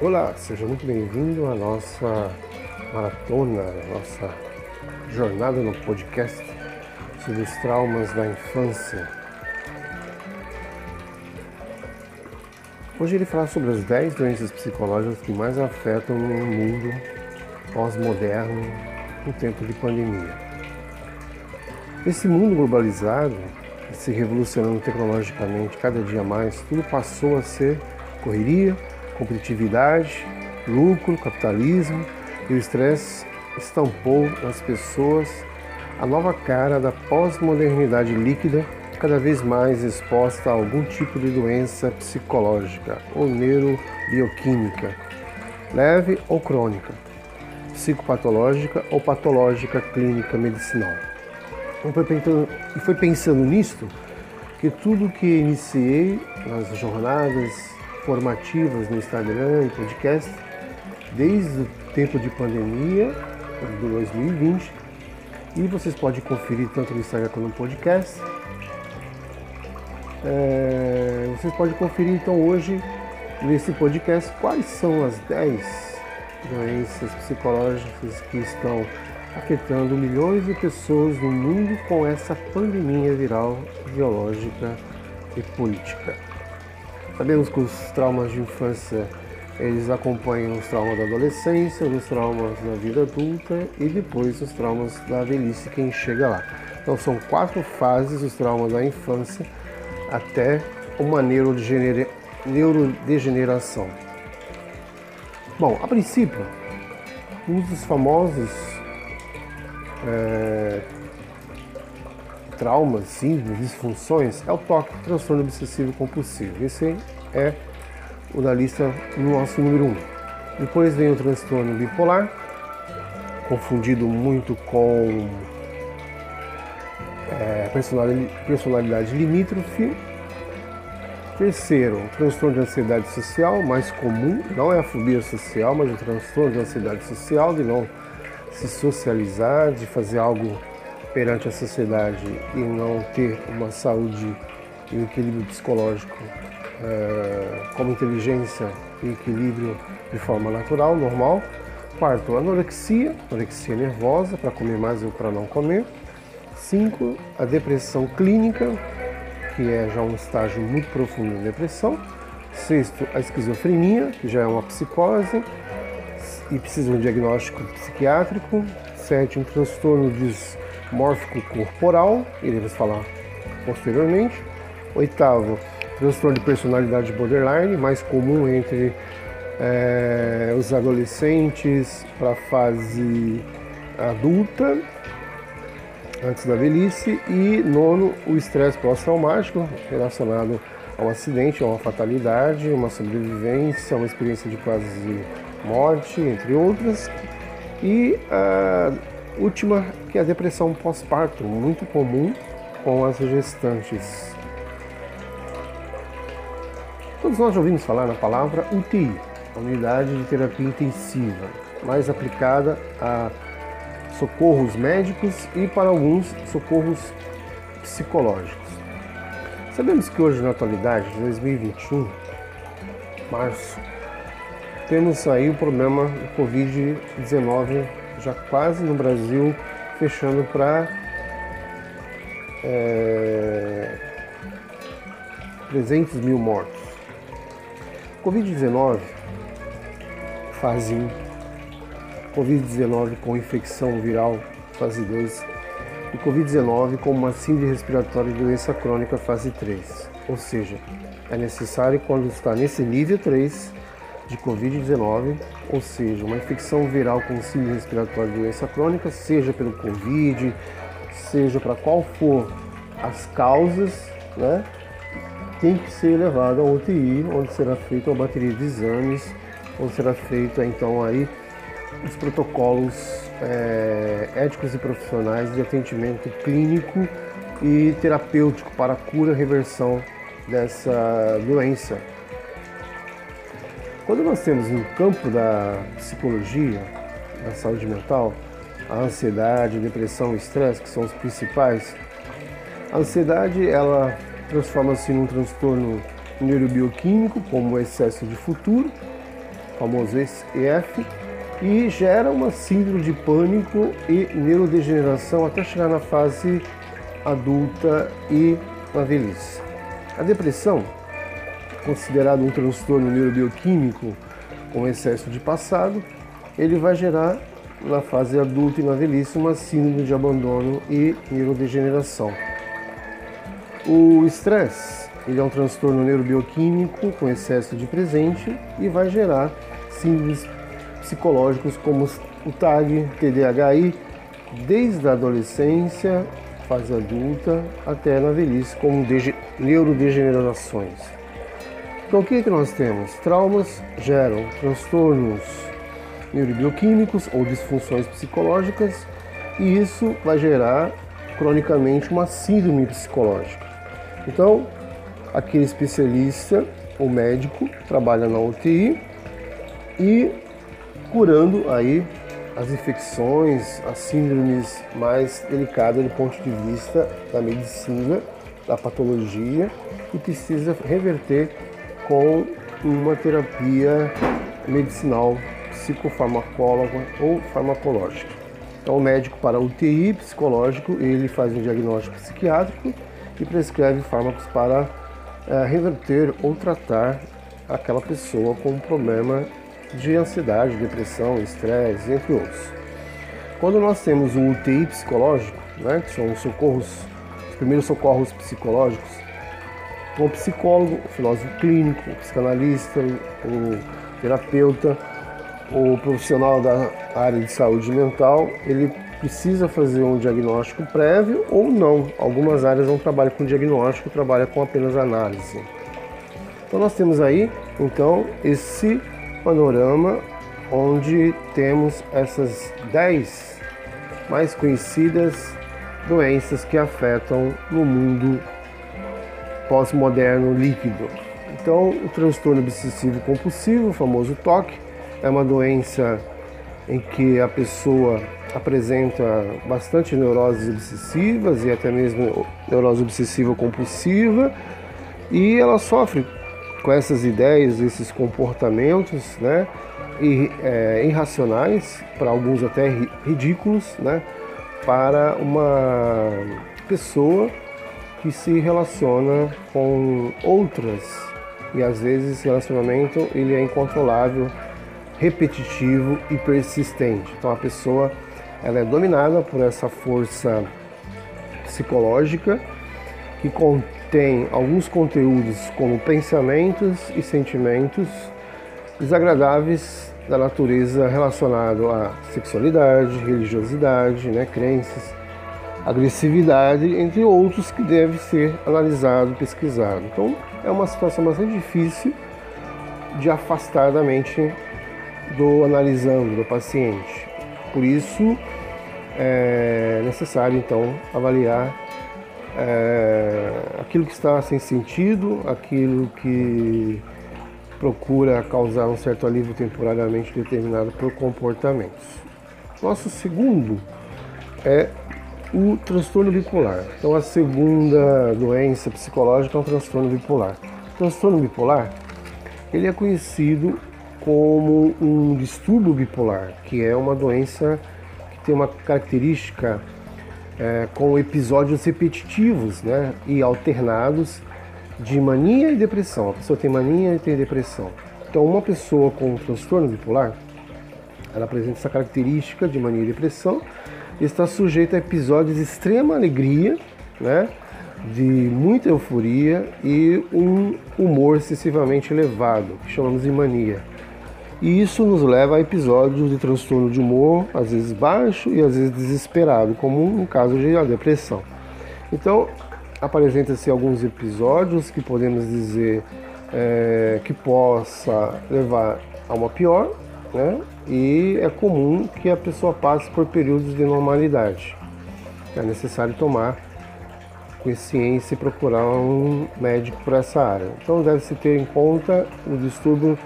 Olá, seja muito bem-vindo à nossa maratona, à nossa jornada no podcast sobre os traumas da infância. Hoje ele fala sobre as 10 doenças psicológicas que mais afetam no mundo pós-moderno no tempo de pandemia. Esse mundo globalizado, se revolucionando tecnologicamente cada dia mais, tudo passou a ser correria, competitividade, lucro, capitalismo e o estresse estampou nas pessoas a nova cara da pós-modernidade líquida, cada vez mais exposta a algum tipo de doença psicológica ou neurobioquímica, leve ou crônica, psicopatológica ou patológica clínica medicinal. E foi pensando nisto que tudo que iniciei nas jornadas formativas no Instagram e podcast desde o tempo de pandemia de 2020 e vocês podem conferir tanto no Instagram quanto no podcast. É, vocês podem conferir então hoje nesse podcast quais são as 10 doenças psicológicas que estão afetando milhões de pessoas no mundo com essa pandemia viral, biológica e política. Sabemos que os traumas de infância eles acompanham os traumas da adolescência, os traumas da vida adulta e depois os traumas da velhice, quem chega lá. Então são quatro fases os traumas da infância até uma neurodegeneração. Bom, a princípio, um dos famosos é, traumas, síndromes, disfunções é o TOC, transtorno obsessivo compulsivo. Esse é o da lista no nosso número 1. Um. Depois vem o transtorno bipolar, confundido muito com é, personalidade, personalidade limítrofe. Terceiro, o transtorno de ansiedade social, mais comum, não é a fobia social, mas o transtorno de ansiedade social, de não se socializar, de fazer algo perante a sociedade e não ter uma saúde e um equilíbrio psicológico é, como inteligência e equilíbrio de forma natural, normal. Quarto, anorexia, anorexia nervosa, para comer mais ou para não comer. Cinco, a depressão clínica, que é já um estágio muito profundo de depressão. Sexto, a esquizofrenia, que já é uma psicose e precisa de um diagnóstico psiquiátrico. Sétimo, transtorno dismórfico corporal, iremos falar posteriormente. Oitavo, transtorno de personalidade borderline, mais comum entre é, os adolescentes para a fase adulta, antes da velhice. E nono, o estresse pós-traumático, relacionado a um acidente, a uma fatalidade, uma sobrevivência, uma experiência de quase morte, entre outras. E a última, que é a depressão pós-parto, muito comum com as gestantes. Todos nós já ouvimos falar na palavra UTI, Unidade de Terapia Intensiva, mais aplicada a socorros médicos e para alguns socorros psicológicos. Sabemos que hoje na atualidade, 2021, março, temos aí o problema do Covid-19 já quase no Brasil, fechando para é, 300 mil mortos. Covid-19, fase 1, Covid-19 com infecção viral, fase 2, e Covid-19 com uma síndrome respiratória doença crônica, fase 3. Ou seja, é necessário quando está nesse nível 3 de Covid-19, ou seja, uma infecção viral com síndrome respiratória de doença crônica, seja pelo Covid, seja para qual for as causas, né? tem que ser levado a UTI, onde será feita uma bateria de exames, onde será feito então aí os protocolos é, éticos e profissionais de atendimento clínico e terapêutico para a cura e reversão dessa doença. Quando nós temos no campo da psicologia, da saúde mental, a ansiedade, a depressão, o estresse, que são os principais, a ansiedade ela transforma-se num transtorno neurobioquímico, como o excesso de futuro, famoso EF, e gera uma síndrome de pânico e neurodegeneração até chegar na fase adulta e na velhice. A depressão, considerado um transtorno neurobioquímico com excesso de passado, ele vai gerar na fase adulta e na velhice uma síndrome de abandono e neurodegeneração. O estresse, ele é um transtorno neurobioquímico com excesso de presente e vai gerar síndromes psicológicos como o TAG, TDAHI, desde a adolescência, fase adulta, até na velhice, como neurodegenerações. Então o que, é que nós temos? Traumas geram transtornos neurobioquímicos ou disfunções psicológicas e isso vai gerar cronicamente uma síndrome psicológica. Então, aquele especialista ou médico trabalha na UTI e curando aí as infecções, as síndromes mais delicadas do ponto de vista da medicina, da patologia e precisa reverter com uma terapia medicinal psicofarmacóloga ou farmacológica. Então, o médico para UTI psicológico, ele faz um diagnóstico psiquiátrico e prescreve fármacos para é, reverter ou tratar aquela pessoa com um problema de ansiedade, depressão, estresse, entre outros. Quando nós temos o UTI psicológico, né, que são os socorros, os primeiros socorros psicológicos, o psicólogo, o filósofo clínico, o psicanalista, o terapeuta, o profissional da área de saúde mental, ele precisa fazer um diagnóstico prévio ou não. Algumas áreas não trabalham com diagnóstico, trabalham com apenas análise. Então nós temos aí, então, esse panorama onde temos essas 10 mais conhecidas doenças que afetam no mundo pós-moderno líquido. Então, o transtorno obsessivo compulsivo, o famoso TOC, é uma doença em que a pessoa apresenta bastante neuroses obsessivas e até mesmo neurose obsessiva compulsiva e ela sofre com essas ideias, esses comportamentos, né, e, é, irracionais, para alguns até ridículos, né, para uma pessoa que se relaciona com outras e às vezes esse relacionamento ele é incontrolável, repetitivo e persistente. Então a pessoa ela é dominada por essa força psicológica que tem alguns conteúdos como pensamentos e sentimentos desagradáveis da natureza relacionado à sexualidade, religiosidade, né, crenças, agressividade, entre outros que deve ser analisado, pesquisado. Então é uma situação bastante difícil de afastar da mente do analisando, do paciente. Por isso é necessário então avaliar é, aquilo que está sem sentido, aquilo que procura causar um certo alívio temporariamente determinado por comportamentos. Nosso segundo é o transtorno bipolar. Então, a segunda doença psicológica é o transtorno bipolar. O transtorno bipolar ele é conhecido como um distúrbio bipolar, que é uma doença que tem uma característica é, com episódios repetitivos né, e alternados de mania e depressão. A pessoa tem mania e tem depressão. Então, uma pessoa com transtorno bipolar, ela apresenta essa característica de mania e depressão está sujeita a episódios de extrema alegria, né, de muita euforia e um humor excessivamente elevado, que chamamos de mania. E isso nos leva a episódios de transtorno de humor, às vezes baixo e às vezes desesperado, como no caso de depressão. Então, apresenta-se alguns episódios que podemos dizer é, que possa levar a uma pior, né? E é comum que a pessoa passe por períodos de normalidade. É necessário tomar consciência e procurar um médico para essa área. Então deve-se ter em conta o distúrbio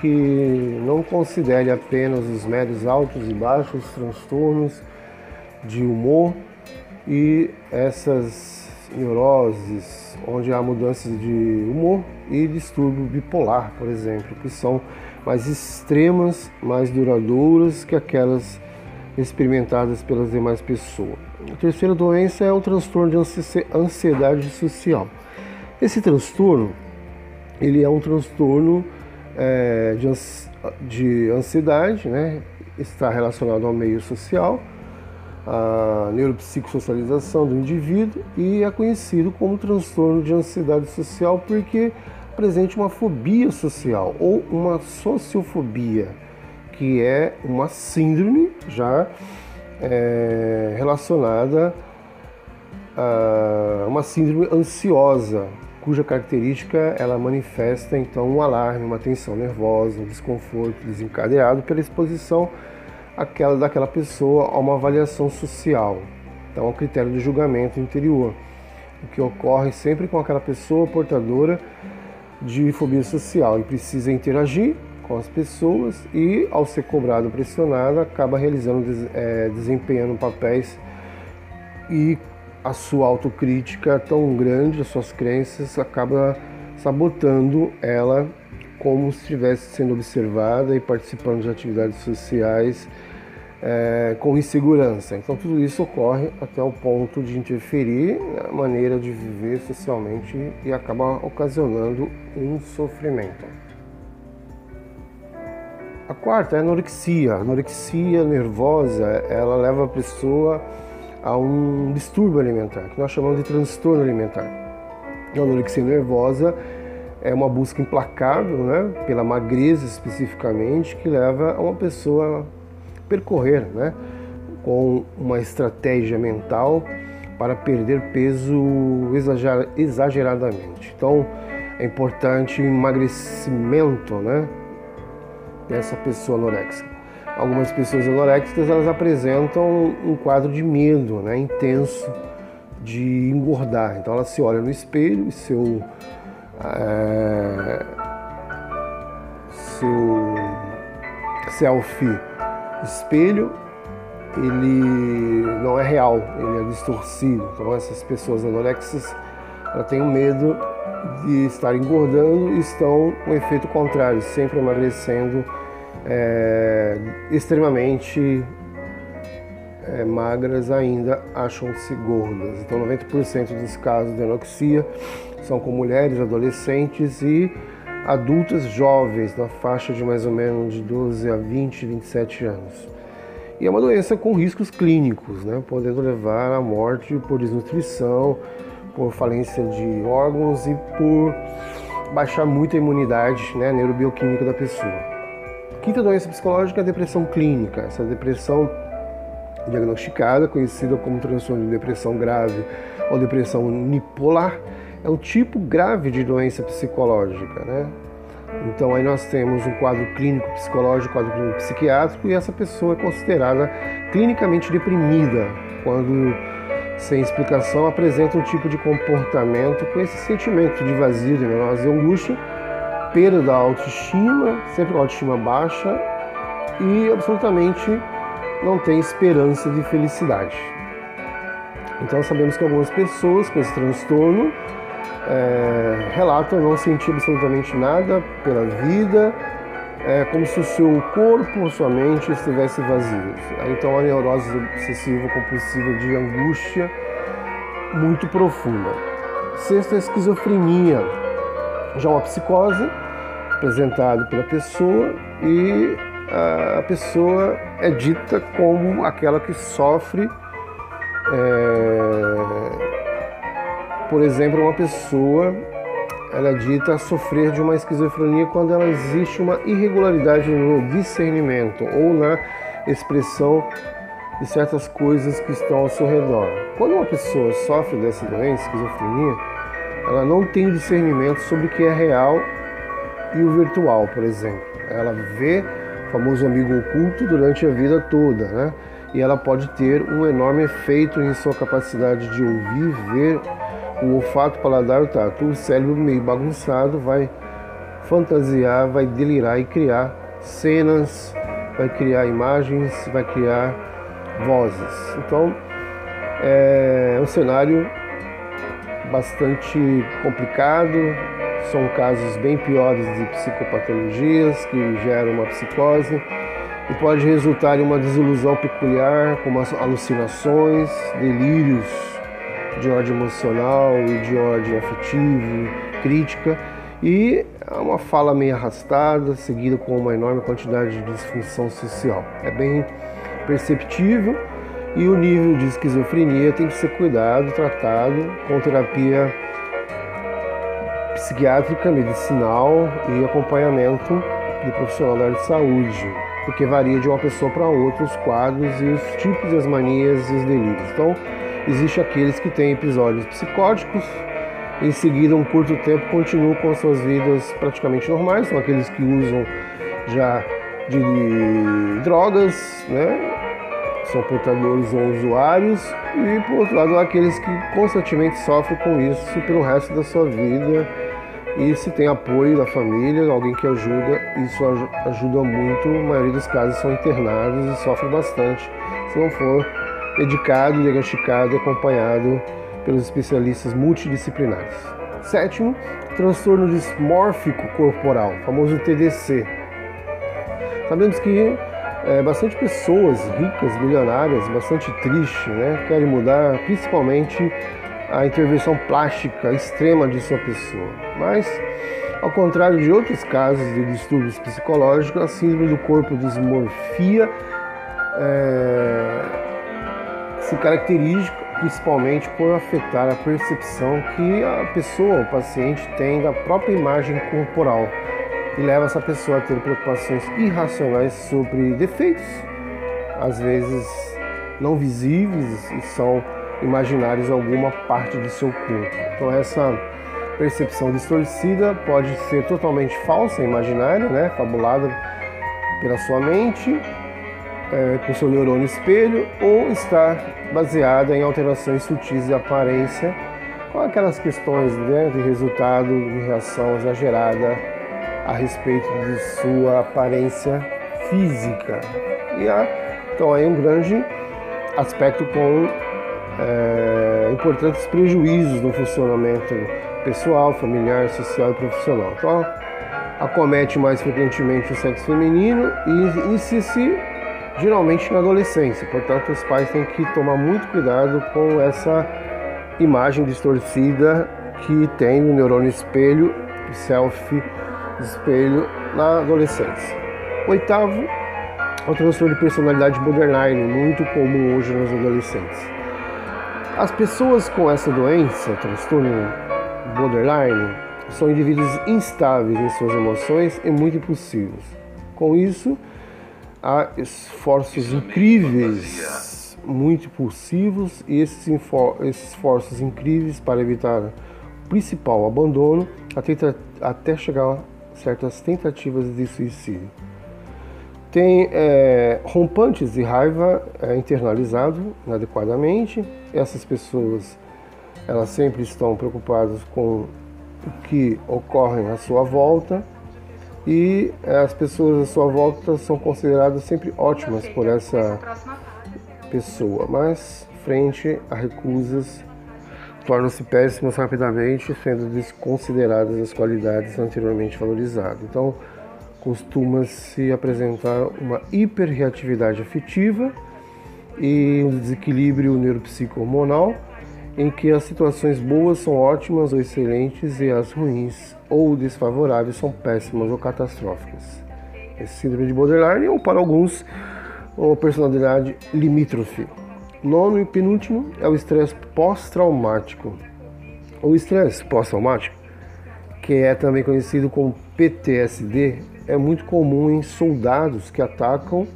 que não considere apenas os médios altos e baixos transtornos de humor e essas neuroses, onde há mudanças de humor e distúrbio bipolar, por exemplo, que são mais extremas, mais duradouras que aquelas experimentadas pelas demais pessoas. A terceira doença é o transtorno de ansiedade social. Esse transtorno, ele é um transtorno é, de, de ansiedade, né? está relacionado ao meio social, a neuropsicossocialização do indivíduo e é conhecido como transtorno de ansiedade social porque presente uma fobia social ou uma sociofobia, que é uma síndrome já é, relacionada a uma síndrome ansiosa, cuja característica ela manifesta então um alarme, uma tensão nervosa, um desconforto desencadeado pela exposição aquela daquela pessoa a uma avaliação social. Então, um critério de julgamento interior, o que ocorre sempre com aquela pessoa portadora de fobia social e precisa interagir com as pessoas e, ao ser cobrado, pressionado, acaba realizando, é, desempenhando papéis e a sua autocrítica é tão grande, as suas crenças, acaba sabotando ela como se estivesse sendo observada e participando de atividades sociais é, com insegurança. Então tudo isso ocorre até o ponto de interferir na maneira de viver socialmente e acaba ocasionando um sofrimento. A quarta é a anorexia. A anorexia nervosa, ela leva a pessoa a um distúrbio alimentar, que nós chamamos de transtorno alimentar. A anorexia nervosa é uma busca implacável, né, pela magreza especificamente, que leva a uma pessoa percorrer, né, com uma estratégia mental para perder peso exageradamente. Então, é importante emagrecimento, né, dessa pessoa anoréxica. Algumas pessoas anoréxicas elas apresentam um quadro de medo né, intenso de engordar. Então ela se olha no espelho e seu, é, seu selfie espelho ele não é real, ele é distorcido. Então essas pessoas anorexas ela têm um medo de estar engordando e estão com um efeito contrário, sempre emagrecendo é, extremamente é, magras ainda acham-se gordas. Então, 90% dos casos de anoxia são com mulheres, adolescentes e adultas jovens, na faixa de mais ou menos de 12 a 20, 27 anos. E é uma doença com riscos clínicos, né, podendo levar à morte por desnutrição, por falência de órgãos e por baixar muito a imunidade né, neurobioquímica da pessoa. Quinta doença psicológica é a depressão clínica. Essa depressão diagnosticada, conhecida como transtorno de depressão grave ou depressão unipolar, é um tipo grave de doença psicológica, né? Então aí nós temos um quadro clínico psicológico, quadro clínico psiquiátrico e essa pessoa é considerada clinicamente deprimida quando sem explicação apresenta um tipo de comportamento com esse sentimento de vazio, de angústia perda da autoestima, sempre com autoestima baixa e absolutamente não tem esperança de felicidade. Então sabemos que algumas pessoas com esse transtorno é, relatam não sentir absolutamente nada pela vida, é como se o seu corpo sua mente estivesse vazios. Então a neurose obsessiva compulsiva de angústia muito profunda. Sexta, a esquizofrenia, já uma psicose apresentado pela pessoa e a pessoa é dita como aquela que sofre, é, por exemplo, uma pessoa ela é dita sofrer de uma esquizofrenia quando ela existe uma irregularidade no discernimento ou na expressão de certas coisas que estão ao seu redor. Quando uma pessoa sofre dessa doença, esquizofrenia, ela não tem discernimento sobre o que é real e o virtual, por exemplo. Ela vê o famoso amigo oculto durante a vida toda, né? E ela pode ter um enorme efeito em sua capacidade de ouvir, ver o olfato, o paladar, o tato. O cérebro meio bagunçado vai fantasiar, vai delirar e criar cenas, vai criar imagens, vai criar vozes. Então, é um cenário bastante complicado, são casos bem piores de psicopatologias que geram uma psicose e pode resultar em uma desilusão peculiar, como alucinações, delírios de ordem emocional e de ordem afetiva, crítica e uma fala meio arrastada, seguida com uma enorme quantidade de disfunção social. É bem perceptível e o nível de esquizofrenia tem que ser cuidado, tratado com terapia psiquiátrica, medicinal e acompanhamento de profissional da área de saúde, porque varia de uma pessoa para outra os quadros e os tipos, as manias e os delírios. Então, existe aqueles que têm episódios psicóticos, em seguida, um curto tempo, continuam com suas vidas praticamente normais, são aqueles que usam já de drogas, né? são portadores ou usuários, e por outro lado, aqueles que constantemente sofrem com isso pelo resto da sua vida. E se tem apoio da família, alguém que ajuda, isso ajuda muito. A maioria dos casos são internados e sofrem bastante se não for medicado, diagnosticado e acompanhado pelos especialistas multidisciplinares. Sétimo, transtorno dismórfico corporal, famoso TDC. Sabemos que é, bastante pessoas ricas, milionárias, bastante tristes, né, querem mudar principalmente a intervenção plástica extrema de sua pessoa. Mas, ao contrário de outros casos de distúrbios psicológicos, a síndrome do corpo dismorfia é, se caracteriza principalmente por afetar a percepção que a pessoa, o paciente, tem da própria imagem corporal e leva essa pessoa a ter preocupações irracionais sobre defeitos, às vezes não visíveis e são imaginários alguma parte do seu corpo. Então essa percepção distorcida pode ser totalmente falsa, imaginária, né, fabulada pela sua mente, é, com seu neurônio espelho, ou estar baseada em alterações sutis de aparência, com aquelas questões né, de resultado de reação exagerada a respeito de sua aparência física. E há, então, aí um grande aspecto com é, importantes prejuízos no funcionamento pessoal, familiar, social e profissional. Então, acomete mais frequentemente o sexo feminino e inicia-se geralmente na adolescência. Portanto, os pais têm que tomar muito cuidado com essa imagem distorcida que tem no neurônio espelho, selfie espelho na adolescência. Oitavo, o transtorno de personalidade borderline, muito comum hoje nos adolescentes. As pessoas com essa doença, transtorno borderline, são indivíduos instáveis em suas emoções e muito impulsivos. Com isso, há esforços incríveis, muito impulsivos, e esses, esforços incríveis para evitar o principal abandono até, até chegar certas tentativas de suicídio. Tem é, rompantes de raiva é, internalizado inadequadamente. Essas pessoas elas sempre estão preocupadas com o que ocorre à sua volta e as pessoas à sua volta são consideradas sempre ótimas por essa pessoa, mas frente a recusas tornam-se péssimas rapidamente, sendo desconsideradas as qualidades anteriormente valorizadas. Então, costuma-se apresentar uma hiperreatividade afetiva e um desequilíbrio neuropsico-hormonal, em que as situações boas são ótimas ou excelentes e as ruins ou desfavoráveis são péssimas ou catastróficas. Esse síndrome de borderline, ou para alguns, uma personalidade limítrofe. Nono e penúltimo é o estresse pós-traumático. O estresse pós-traumático, que é também conhecido como PTSD, é muito comum em soldados que atacam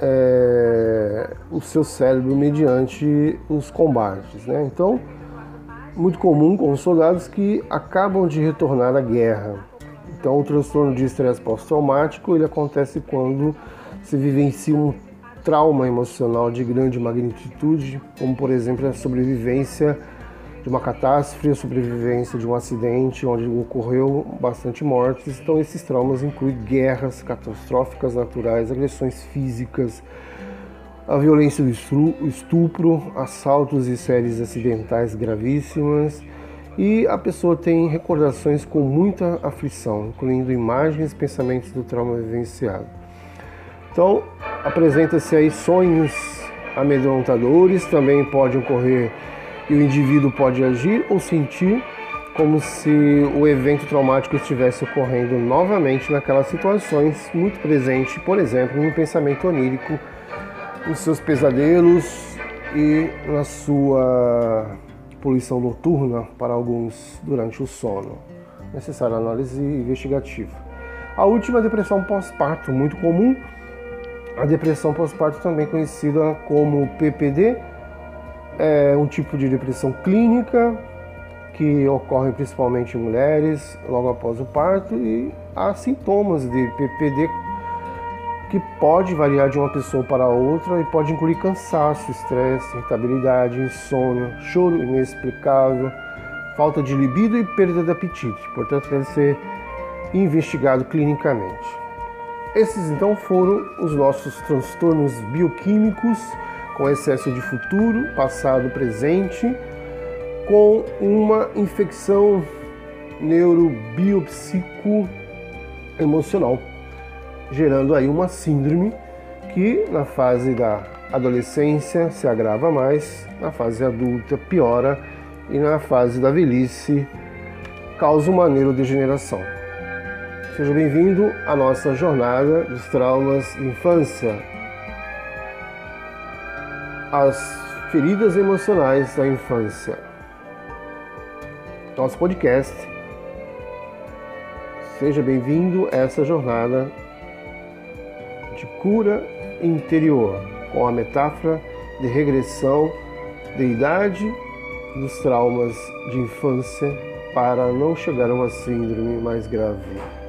é, o seu cérebro mediante os combates. Né? Então, muito comum com os soldados que acabam de retornar à guerra. Então, o transtorno de estresse pós-traumático ele acontece quando se vivencia um trauma emocional de grande magnitude, como por exemplo a sobrevivência de uma catástrofe, a sobrevivência de um acidente onde ocorreu bastante mortes. Então esses traumas incluem guerras catastróficas naturais, agressões físicas, a violência do estupro, assaltos e séries acidentais gravíssimas. E a pessoa tem recordações com muita aflição, incluindo imagens e pensamentos do trauma vivenciado. Então, apresenta-se aí sonhos amedrontadores, também pode ocorrer e o indivíduo pode agir ou sentir como se o evento traumático estivesse ocorrendo novamente naquelas situações, muito presente, por exemplo, no pensamento onírico, nos seus pesadelos e na sua poluição noturna para alguns durante o sono. Necessária análise investigativa. A última depressão pós-parto, muito comum, a depressão pós-parto também conhecida como PPD, é um tipo de depressão clínica que ocorre principalmente em mulheres logo após o parto e há sintomas de PPD que pode variar de uma pessoa para outra e pode incluir cansaço, estresse, irritabilidade, insônia, choro inexplicável, falta de libido e perda de apetite. Portanto, deve ser investigado clinicamente. Esses então foram os nossos transtornos bioquímicos com excesso de futuro, passado, presente com uma infecção neurobiopsico-emocional, gerando aí uma síndrome que na fase da adolescência se agrava mais, na fase adulta piora e na fase da velhice causa uma neurodegeneração. Seja bem-vindo à nossa jornada dos traumas de infância, as feridas emocionais da infância nosso podcast. Seja bem-vindo a essa jornada de cura interior, com a metáfora de regressão de idade dos traumas de infância para não chegar a uma síndrome mais grave.